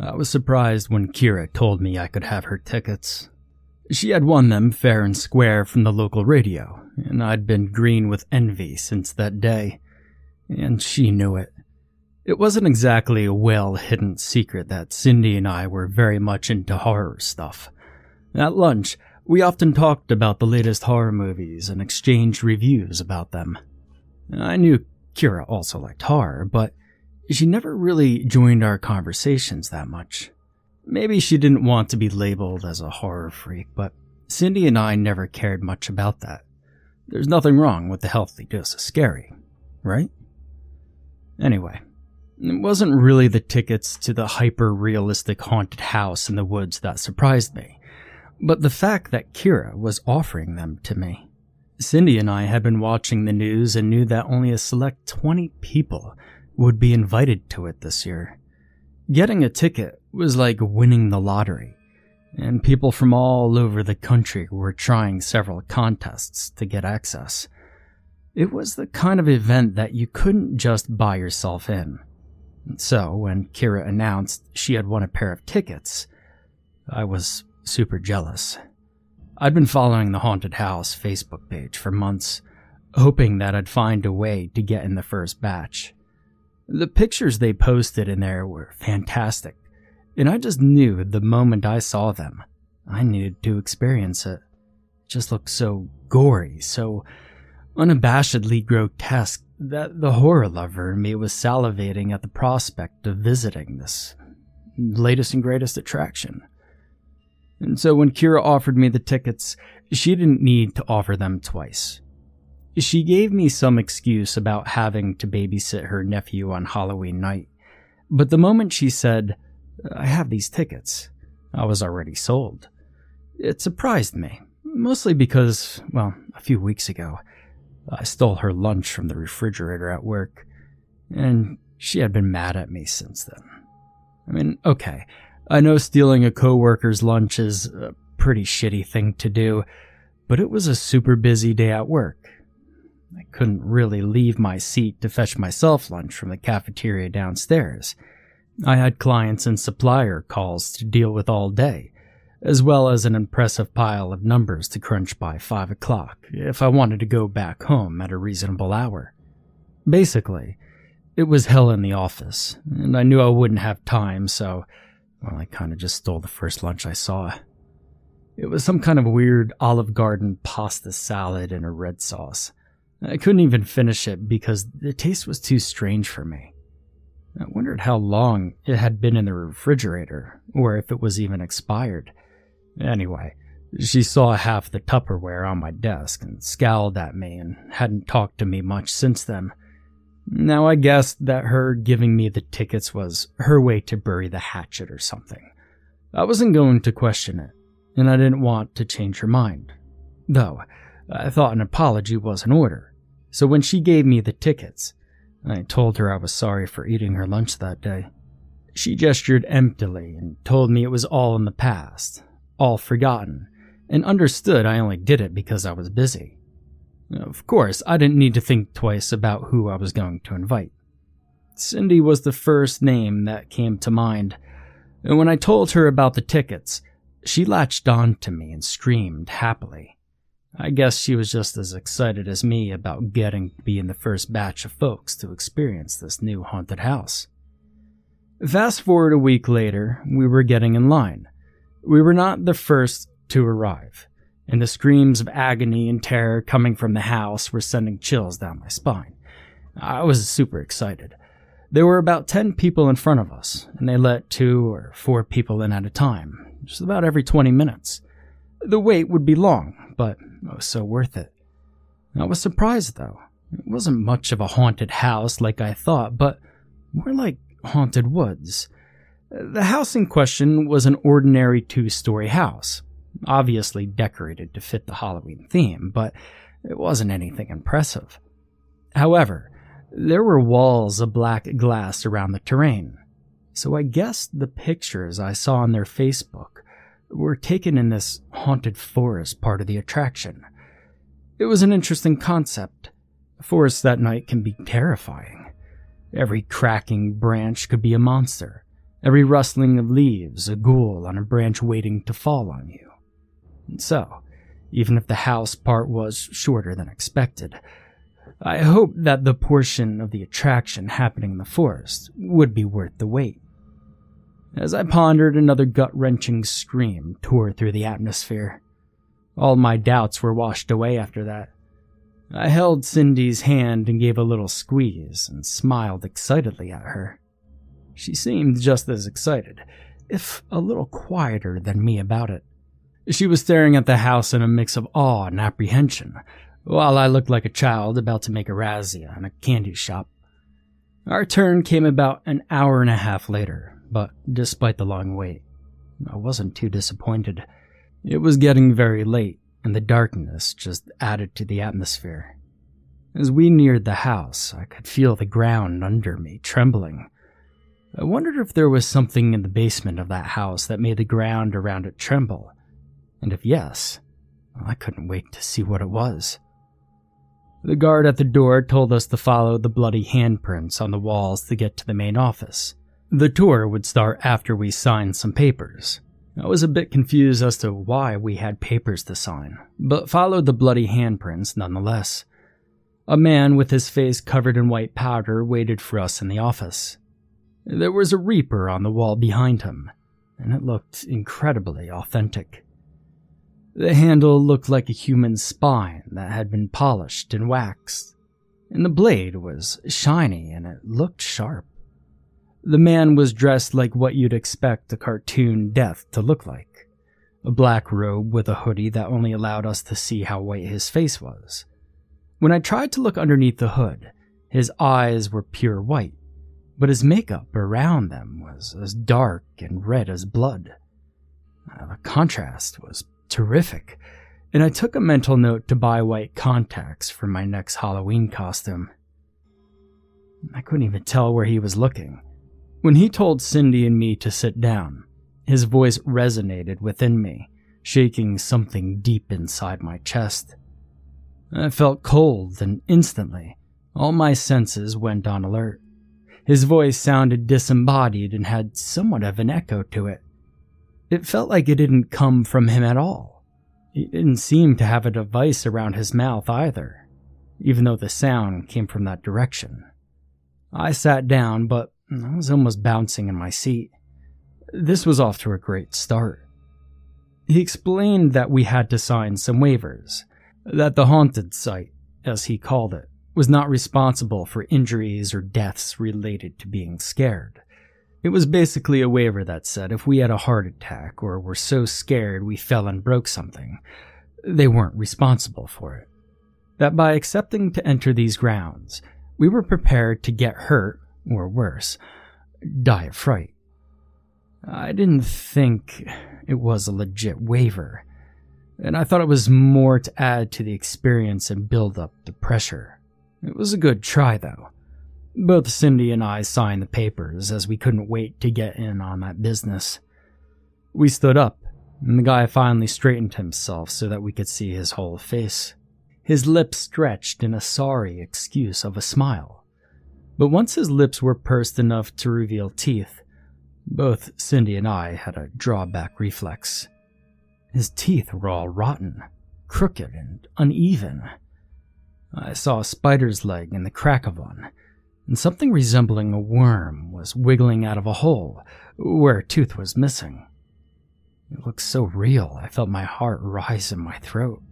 I was surprised when Kira told me I could have her tickets. She had won them fair and square from the local radio, and I'd been green with envy since that day. And she knew it. It wasn't exactly a well hidden secret that Cindy and I were very much into horror stuff. At lunch, we often talked about the latest horror movies and exchanged reviews about them. I knew Kira also liked horror, but she never really joined our conversations that much. Maybe she didn't want to be labeled as a horror freak, but Cindy and I never cared much about that. There's nothing wrong with the healthy dose of scary, right? Anyway, it wasn't really the tickets to the hyper realistic haunted house in the woods that surprised me, but the fact that Kira was offering them to me. Cindy and I had been watching the news and knew that only a select 20 people would be invited to it this year. Getting a ticket was like winning the lottery, and people from all over the country were trying several contests to get access. It was the kind of event that you couldn't just buy yourself in. So, when Kira announced she had won a pair of tickets, I was super jealous. I'd been following the Haunted House Facebook page for months, hoping that I'd find a way to get in the first batch. The pictures they posted in there were fantastic, and I just knew the moment I saw them, I needed to experience it. It just looked so gory, so unabashedly grotesque that the horror lover in me was salivating at the prospect of visiting this latest and greatest attraction. And so when Kira offered me the tickets, she didn't need to offer them twice. She gave me some excuse about having to babysit her nephew on Halloween night, but the moment she said, I have these tickets, I was already sold. It surprised me, mostly because, well, a few weeks ago, I stole her lunch from the refrigerator at work, and she had been mad at me since then. I mean, okay, I know stealing a coworker's lunch is a pretty shitty thing to do, but it was a super busy day at work, I couldn't really leave my seat to fetch myself lunch from the cafeteria downstairs. I had clients and supplier calls to deal with all day, as well as an impressive pile of numbers to crunch by five o'clock if I wanted to go back home at a reasonable hour. Basically, it was hell in the office, and I knew I wouldn't have time, so, well, I kinda just stole the first lunch I saw. It was some kind of weird Olive Garden pasta salad in a red sauce. I couldn't even finish it because the taste was too strange for me. I wondered how long it had been in the refrigerator, or if it was even expired. Anyway, she saw half the Tupperware on my desk and scowled at me and hadn't talked to me much since then. Now I guessed that her giving me the tickets was her way to bury the hatchet or something. I wasn't going to question it, and I didn't want to change her mind. Though, I thought an apology was in order. So when she gave me the tickets, I told her I was sorry for eating her lunch that day. She gestured emptily and told me it was all in the past, all forgotten, and understood I only did it because I was busy. Of course, I didn't need to think twice about who I was going to invite. Cindy was the first name that came to mind, and when I told her about the tickets, she latched on to me and screamed happily. I guess she was just as excited as me about getting to be in the first batch of folks to experience this new haunted house. Fast forward a week later, we were getting in line. We were not the first to arrive, and the screams of agony and terror coming from the house were sending chills down my spine. I was super excited. There were about 10 people in front of us, and they let two or four people in at a time, just about every 20 minutes. The wait would be long, but it was so worth it. I was surprised though. It wasn't much of a haunted house like I thought, but more like haunted woods. The house in question was an ordinary two story house, obviously decorated to fit the Halloween theme, but it wasn't anything impressive. However, there were walls of black glass around the terrain, so I guessed the pictures I saw on their Facebook were taken in this haunted forest part of the attraction. It was an interesting concept. Forests that night can be terrifying. Every cracking branch could be a monster, Every rustling of leaves, a ghoul on a branch waiting to fall on you. And so, even if the house part was shorter than expected, I hoped that the portion of the attraction happening in the forest would be worth the wait. As I pondered, another gut wrenching scream tore through the atmosphere. All my doubts were washed away after that. I held Cindy's hand and gave a little squeeze and smiled excitedly at her. She seemed just as excited, if a little quieter than me about it. She was staring at the house in a mix of awe and apprehension, while I looked like a child about to make a razzia in a candy shop. Our turn came about an hour and a half later, but despite the long wait, I wasn't too disappointed. It was getting very late, and the darkness just added to the atmosphere. As we neared the house, I could feel the ground under me trembling. I wondered if there was something in the basement of that house that made the ground around it tremble, and if yes, I couldn't wait to see what it was. The guard at the door told us to follow the bloody handprints on the walls to get to the main office. The tour would start after we signed some papers. I was a bit confused as to why we had papers to sign, but followed the bloody handprints nonetheless. A man with his face covered in white powder waited for us in the office. There was a reaper on the wall behind him, and it looked incredibly authentic. The handle looked like a human spine that had been polished and waxed, and the blade was shiny and it looked sharp. The man was dressed like what you'd expect a cartoon death to look like a black robe with a hoodie that only allowed us to see how white his face was. When I tried to look underneath the hood, his eyes were pure white, but his makeup around them was as dark and red as blood. The contrast was terrific, and I took a mental note to buy white contacts for my next Halloween costume. I couldn't even tell where he was looking. When he told Cindy and me to sit down, his voice resonated within me, shaking something deep inside my chest. I felt cold, and instantly, all my senses went on alert. His voice sounded disembodied and had somewhat of an echo to it. It felt like it didn't come from him at all. He didn't seem to have a device around his mouth either, even though the sound came from that direction. I sat down, but I was almost bouncing in my seat. This was off to a great start. He explained that we had to sign some waivers, that the haunted site, as he called it, was not responsible for injuries or deaths related to being scared. It was basically a waiver that said if we had a heart attack or were so scared we fell and broke something, they weren't responsible for it. That by accepting to enter these grounds, we were prepared to get hurt, or worse, die of fright. I didn't think it was a legit waiver, and I thought it was more to add to the experience and build up the pressure. It was a good try, though. Both Cindy and I signed the papers as we couldn't wait to get in on that business. We stood up, and the guy finally straightened himself so that we could see his whole face. His lips stretched in a sorry excuse of a smile. But once his lips were pursed enough to reveal teeth, both Cindy and I had a drawback reflex. His teeth were all rotten, crooked, and uneven. I saw a spider's leg in the crack of one, and something resembling a worm was wiggling out of a hole where a tooth was missing. It looked so real, I felt my heart rise in my throat.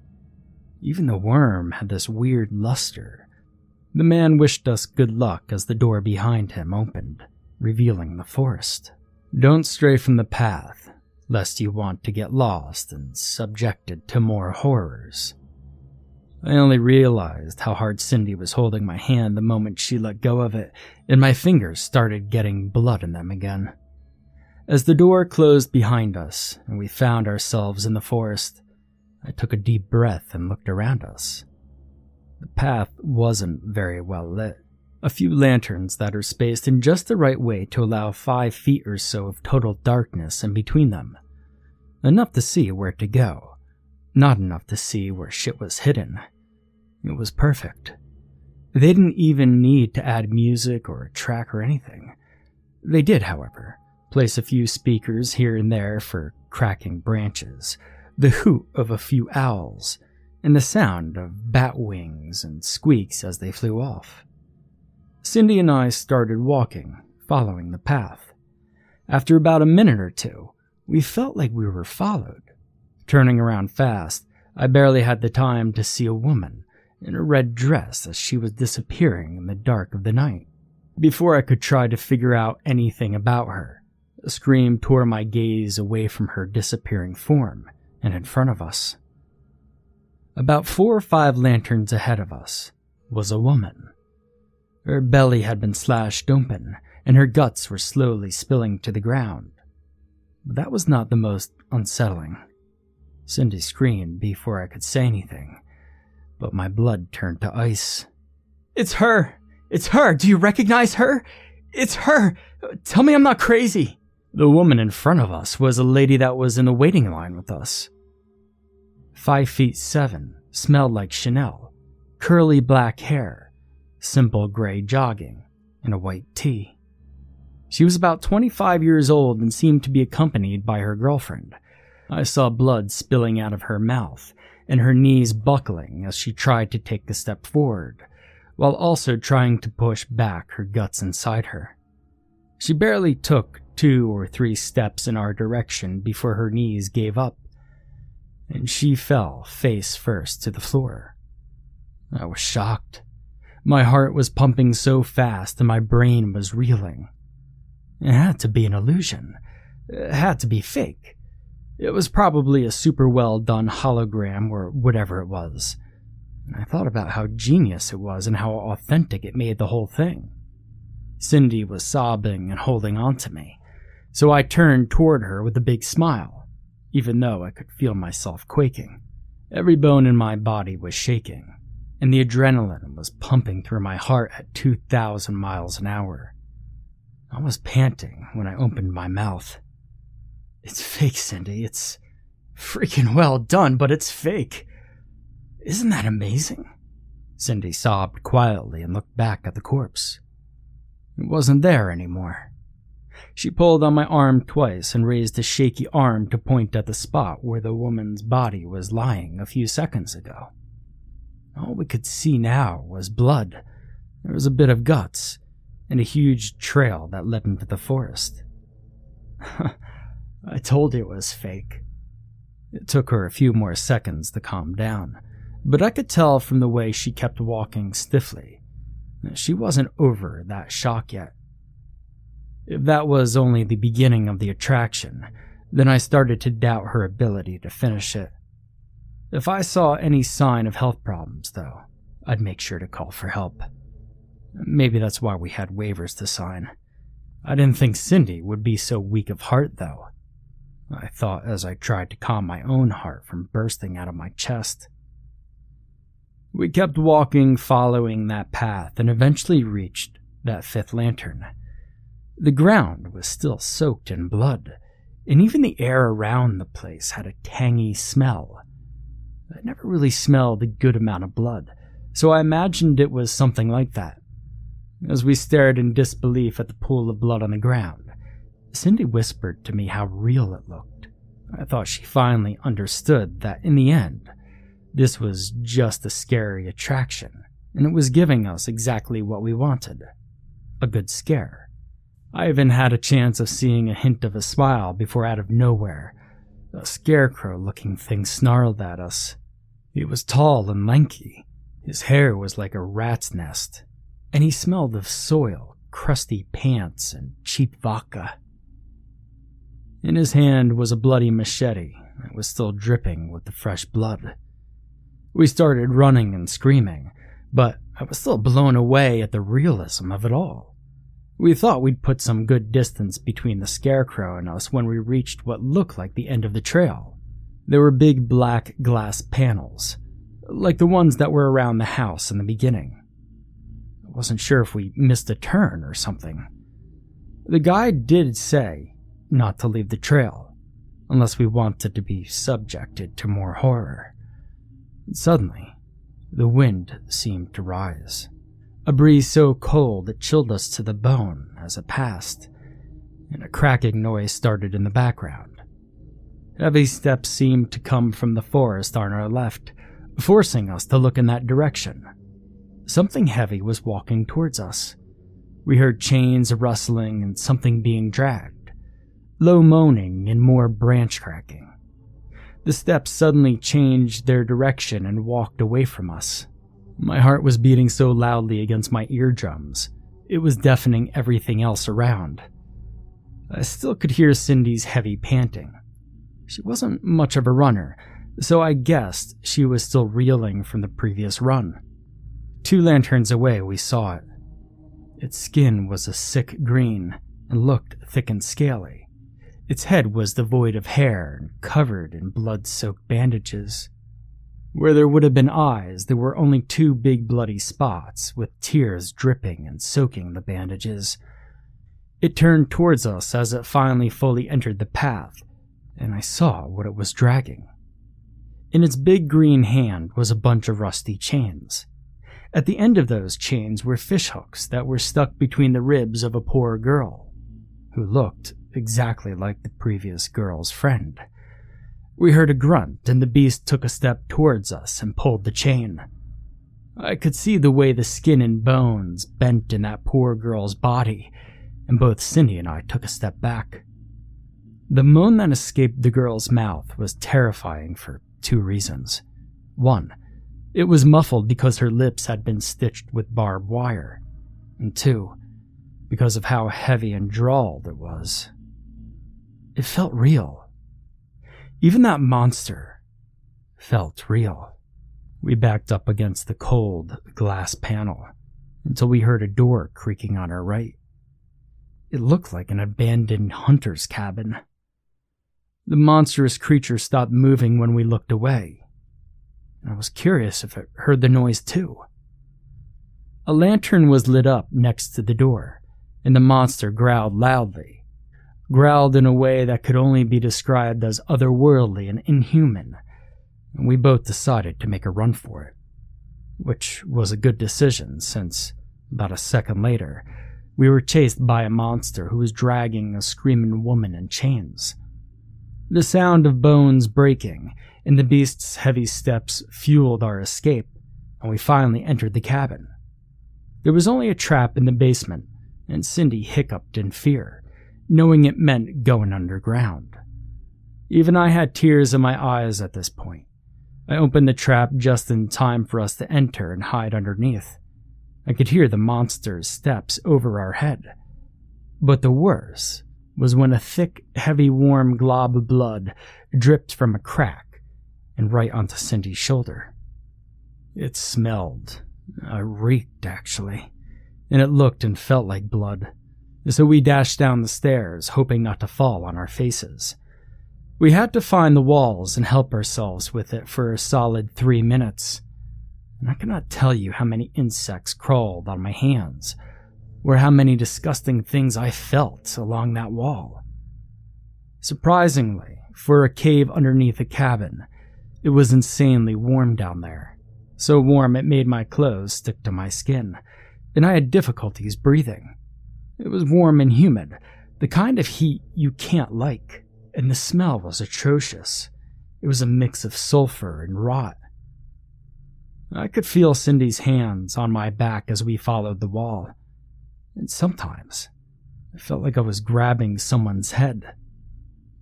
Even the worm had this weird luster. The man wished us good luck as the door behind him opened, revealing the forest. Don't stray from the path, lest you want to get lost and subjected to more horrors. I only realized how hard Cindy was holding my hand the moment she let go of it, and my fingers started getting blood in them again. As the door closed behind us and we found ourselves in the forest, I took a deep breath and looked around us. The path wasn't very well lit. A few lanterns that are spaced in just the right way to allow five feet or so of total darkness in between them. Enough to see where to go not enough to see where shit was hidden. It was perfect. They didn't even need to add music or a track or anything. They did, however, place a few speakers here and there for cracking branches, the hoot of a few owls, and the sound of bat wings and squeaks as they flew off. Cindy and I started walking, following the path. After about a minute or two, we felt like we were followed. Turning around fast, I barely had the time to see a woman in a red dress as she was disappearing in the dark of the night. Before I could try to figure out anything about her, a scream tore my gaze away from her disappearing form and in front of us. About four or five lanterns ahead of us was a woman. Her belly had been slashed open, and her guts were slowly spilling to the ground. But that was not the most unsettling. Cindy screamed before I could say anything, but my blood turned to ice. It's her! It's her! Do you recognize her? It's her! Tell me I'm not crazy! The woman in front of us was a lady that was in the waiting line with us. Five feet seven, smelled like Chanel, curly black hair, simple gray jogging, and a white tee. She was about 25 years old and seemed to be accompanied by her girlfriend. I saw blood spilling out of her mouth and her knees buckling as she tried to take a step forward, while also trying to push back her guts inside her. She barely took two or three steps in our direction before her knees gave up, and she fell face first to the floor. I was shocked. My heart was pumping so fast and my brain was reeling. It had to be an illusion. It had to be fake. It was probably a super well done hologram or whatever it was. And I thought about how genius it was and how authentic it made the whole thing. Cindy was sobbing and holding on to me, so I turned toward her with a big smile, even though I could feel myself quaking. Every bone in my body was shaking, and the adrenaline was pumping through my heart at 2,000 miles an hour. I was panting when I opened my mouth. It's fake, Cindy. It's freaking well done, but it's fake. Isn't that amazing? Cindy sobbed quietly and looked back at the corpse. It wasn't there anymore. She pulled on my arm twice and raised a shaky arm to point at the spot where the woman's body was lying a few seconds ago. All we could see now was blood. There was a bit of guts, and a huge trail that led into the forest. I told it was fake. It took her a few more seconds to calm down, but I could tell from the way she kept walking stiffly she wasn't over that shock yet. That was only the beginning of the attraction, then I started to doubt her ability to finish it. If I saw any sign of health problems, though, I'd make sure to call for help. Maybe that's why we had waivers to sign. I didn't think Cindy would be so weak of heart, though. I thought as I tried to calm my own heart from bursting out of my chest. We kept walking, following that path, and eventually reached that fifth lantern. The ground was still soaked in blood, and even the air around the place had a tangy smell. I never really smelled a good amount of blood, so I imagined it was something like that. As we stared in disbelief at the pool of blood on the ground, Cindy whispered to me how real it looked. I thought she finally understood that in the end, this was just a scary attraction, and it was giving us exactly what we wanted a good scare. I even had a chance of seeing a hint of a smile before, out of nowhere, a scarecrow looking thing snarled at us. He was tall and lanky. His hair was like a rat's nest, and he smelled of soil, crusty pants, and cheap vodka. In his hand was a bloody machete that was still dripping with the fresh blood. We started running and screaming, but I was still blown away at the realism of it all. We thought we'd put some good distance between the scarecrow and us when we reached what looked like the end of the trail. There were big black glass panels, like the ones that were around the house in the beginning I wasn't sure if we missed a turn or something. The guide did say not to leave the trail unless we wanted to be subjected to more horror. Suddenly, the wind seemed to rise. A breeze so cold it chilled us to the bone as it passed, and a cracking noise started in the background. Heavy steps seemed to come from the forest on our left, forcing us to look in that direction. Something heavy was walking towards us. We heard chains rustling and something being dragged, low moaning and more branch cracking. The steps suddenly changed their direction and walked away from us. My heart was beating so loudly against my eardrums, it was deafening everything else around. I still could hear Cindy's heavy panting. She wasn't much of a runner, so I guessed she was still reeling from the previous run. Two lanterns away, we saw it. Its skin was a sick green and looked thick and scaly. Its head was devoid of hair and covered in blood soaked bandages. Where there would have been eyes, there were only two big bloody spots, with tears dripping and soaking the bandages. It turned towards us as it finally fully entered the path, and I saw what it was dragging. In its big green hand was a bunch of rusty chains. At the end of those chains were fishhooks that were stuck between the ribs of a poor girl, who looked exactly like the previous girl's friend. We heard a grunt, and the beast took a step towards us and pulled the chain. I could see the way the skin and bones bent in that poor girl's body, and both Cindy and I took a step back. The moan that escaped the girl's mouth was terrifying for two reasons. One, it was muffled because her lips had been stitched with barbed wire. And two, because of how heavy and drawled it was. It felt real. Even that monster felt real. We backed up against the cold glass panel until we heard a door creaking on our right. It looked like an abandoned hunter's cabin. The monstrous creature stopped moving when we looked away, I was curious if it heard the noise too. A lantern was lit up next to the door, and the monster growled loudly growled in a way that could only be described as otherworldly and inhuman, and we both decided to make a run for it. Which was a good decision, since, about a second later, we were chased by a monster who was dragging a screaming woman in chains. The sound of bones breaking and the beast's heavy steps fueled our escape, and we finally entered the cabin. There was only a trap in the basement, and Cindy hiccuped in fear knowing it meant going underground. Even I had tears in my eyes at this point. I opened the trap just in time for us to enter and hide underneath. I could hear the monster's steps over our head. But the worst was when a thick, heavy, warm glob of blood dripped from a crack and right onto Cindy's shoulder. It smelled, uh, reeked actually, and it looked and felt like blood so we dashed down the stairs, hoping not to fall on our faces. We had to find the walls and help ourselves with it for a solid three minutes. And I cannot tell you how many insects crawled on my hands, or how many disgusting things I felt along that wall. Surprisingly, for a cave underneath a cabin, it was insanely warm down there. So warm it made my clothes stick to my skin, and I had difficulties breathing. It was warm and humid, the kind of heat you can't like, and the smell was atrocious. It was a mix of sulfur and rot. I could feel Cindy's hands on my back as we followed the wall, and sometimes I felt like I was grabbing someone's head.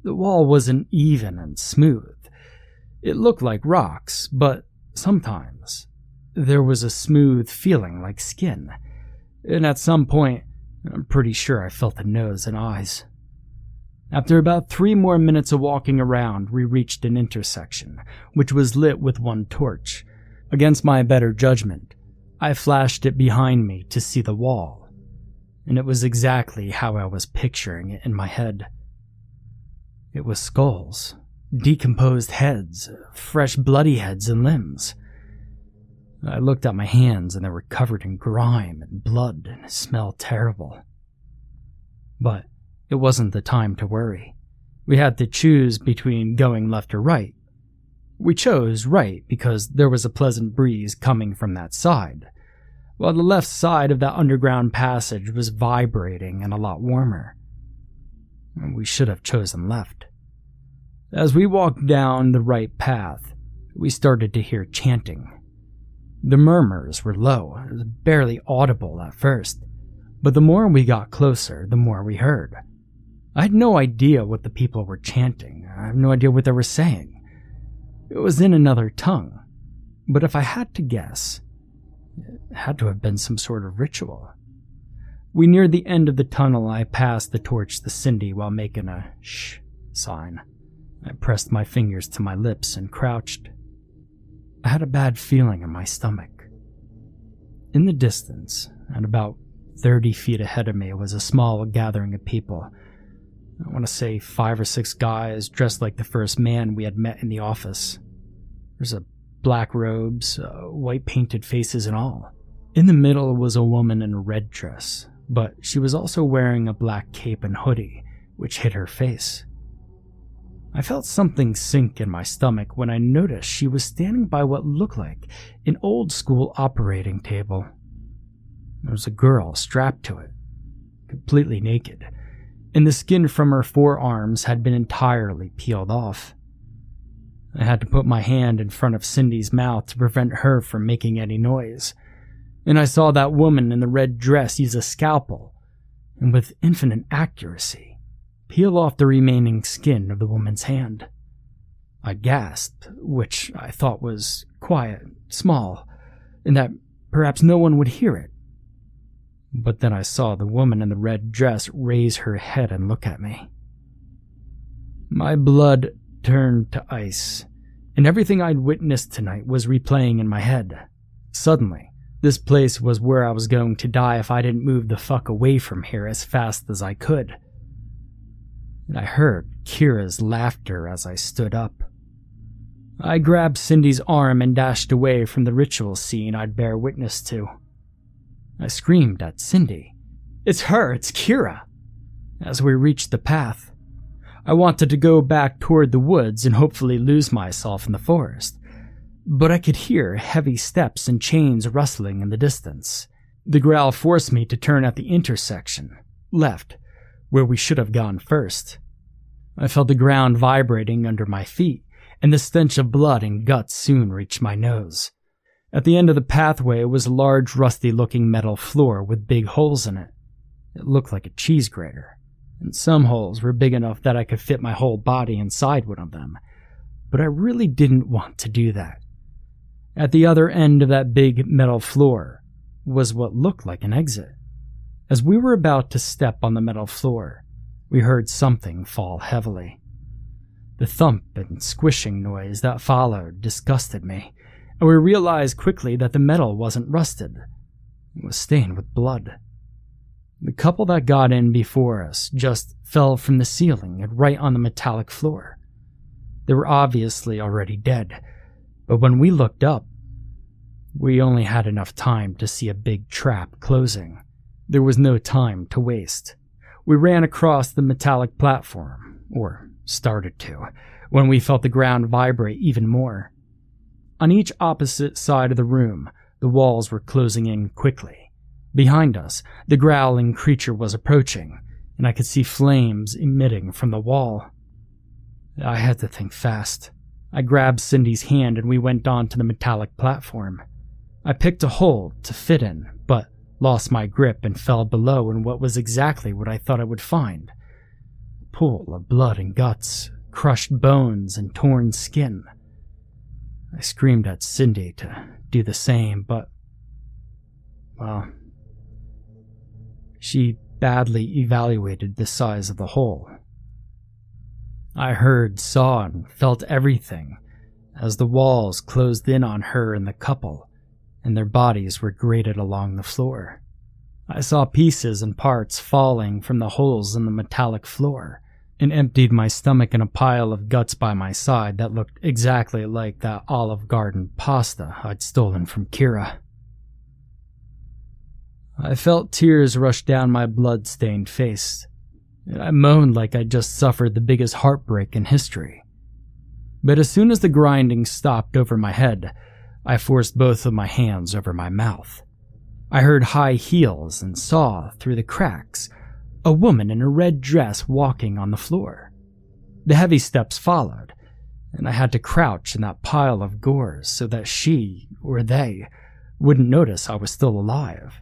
The wall wasn't even and smooth. It looked like rocks, but sometimes there was a smooth feeling like skin, and at some point I'm pretty sure I felt the nose and eyes. After about three more minutes of walking around, we reached an intersection, which was lit with one torch. Against my better judgment, I flashed it behind me to see the wall, and it was exactly how I was picturing it in my head. It was skulls, decomposed heads, fresh bloody heads and limbs. I looked at my hands and they were covered in grime and blood and smelled terrible. But it wasn't the time to worry. We had to choose between going left or right. We chose right because there was a pleasant breeze coming from that side, while the left side of that underground passage was vibrating and a lot warmer. We should have chosen left. As we walked down the right path, we started to hear chanting. The murmurs were low, barely audible at first, but the more we got closer, the more we heard. I had no idea what the people were chanting. I have no idea what they were saying. It was in another tongue. But if I had to guess, it had to have been some sort of ritual. We neared the end of the tunnel. I passed the torch to Cindy while making a shh sign. I pressed my fingers to my lips and crouched. I had a bad feeling in my stomach. In the distance, at about 30 feet ahead of me, was a small gathering of people. I want to say five or six guys dressed like the first man we had met in the office. There's a black robes, uh, white painted faces, and all. In the middle was a woman in a red dress, but she was also wearing a black cape and hoodie, which hid her face. I felt something sink in my stomach when I noticed she was standing by what looked like an old school operating table. There was a girl strapped to it, completely naked, and the skin from her forearms had been entirely peeled off. I had to put my hand in front of Cindy's mouth to prevent her from making any noise, and I saw that woman in the red dress use a scalpel, and with infinite accuracy, peel off the remaining skin of the woman's hand. I gasped, which I thought was quiet, small, and that perhaps no one would hear it. But then I saw the woman in the red dress raise her head and look at me. My blood turned to ice, and everything I'd witnessed tonight was replaying in my head. Suddenly, this place was where I was going to die if I didn't move the fuck away from here as fast as I could and I heard Kira's laughter as I stood up. I grabbed Cindy's arm and dashed away from the ritual scene I'd bear witness to. I screamed at Cindy. It's her, it's Kira! As we reached the path, I wanted to go back toward the woods and hopefully lose myself in the forest, but I could hear heavy steps and chains rustling in the distance. The growl forced me to turn at the intersection, left, where we should have gone first. I felt the ground vibrating under my feet, and the stench of blood and guts soon reached my nose. At the end of the pathway was a large, rusty looking metal floor with big holes in it. It looked like a cheese grater, and some holes were big enough that I could fit my whole body inside one of them. But I really didn't want to do that. At the other end of that big metal floor was what looked like an exit. As we were about to step on the metal floor, we heard something fall heavily. The thump and squishing noise that followed disgusted me, and we realized quickly that the metal wasn't rusted. It was stained with blood. The couple that got in before us just fell from the ceiling and right on the metallic floor. They were obviously already dead, but when we looked up, we only had enough time to see a big trap closing. There was no time to waste. We ran across the metallic platform, or started to, when we felt the ground vibrate even more. On each opposite side of the room, the walls were closing in quickly. Behind us, the growling creature was approaching, and I could see flames emitting from the wall. I had to think fast. I grabbed Cindy's hand and we went on to the metallic platform. I picked a hole to fit in, lost my grip and fell below in what was exactly what I thought I would find. A pool of blood and guts, crushed bones, and torn skin. I screamed at Cindy to do the same, but, well, she badly evaluated the size of the hole. I heard, saw, and felt everything as the walls closed in on her and the couple and their bodies were grated along the floor. I saw pieces and parts falling from the holes in the metallic floor, and emptied my stomach in a pile of guts by my side that looked exactly like that Olive Garden pasta I'd stolen from Kira. I felt tears rush down my blood-stained face, and I moaned like I'd just suffered the biggest heartbreak in history. But as soon as the grinding stopped over my head, I forced both of my hands over my mouth. I heard high heels and saw, through the cracks, a woman in a red dress walking on the floor. The heavy steps followed, and I had to crouch in that pile of gores so that she, or they, wouldn't notice I was still alive.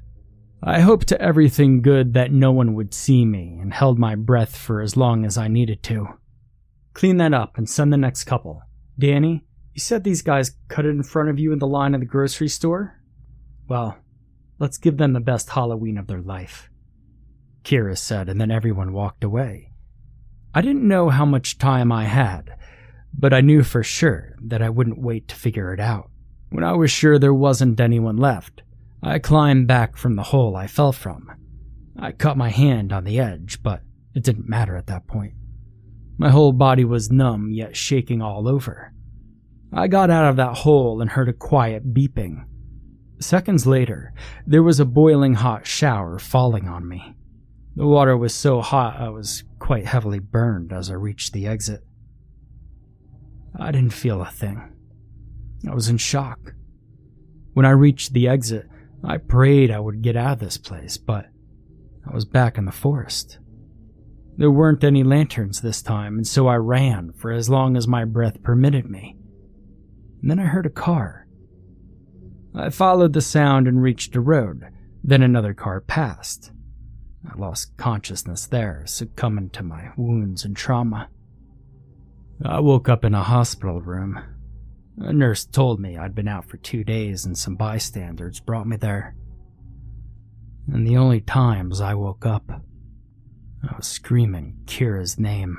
I hoped to everything good that no one would see me and held my breath for as long as I needed to. Clean that up and send the next couple. Danny, you said these guys cut it in front of you in the line at the grocery store? Well, let's give them the best Halloween of their life. Kira said, and then everyone walked away. I didn't know how much time I had, but I knew for sure that I wouldn't wait to figure it out. When I was sure there wasn't anyone left, I climbed back from the hole I fell from. I cut my hand on the edge, but it didn't matter at that point. My whole body was numb yet shaking all over. I got out of that hole and heard a quiet beeping. Seconds later, there was a boiling hot shower falling on me. The water was so hot I was quite heavily burned as I reached the exit. I didn't feel a thing. I was in shock. When I reached the exit, I prayed I would get out of this place, but I was back in the forest. There weren't any lanterns this time, and so I ran for as long as my breath permitted me. And then I heard a car. I followed the sound and reached a road. Then another car passed. I lost consciousness there, succumbing to my wounds and trauma. I woke up in a hospital room. A nurse told me I'd been out for two days and some bystanders brought me there. And the only times I woke up, I was screaming Kira's name.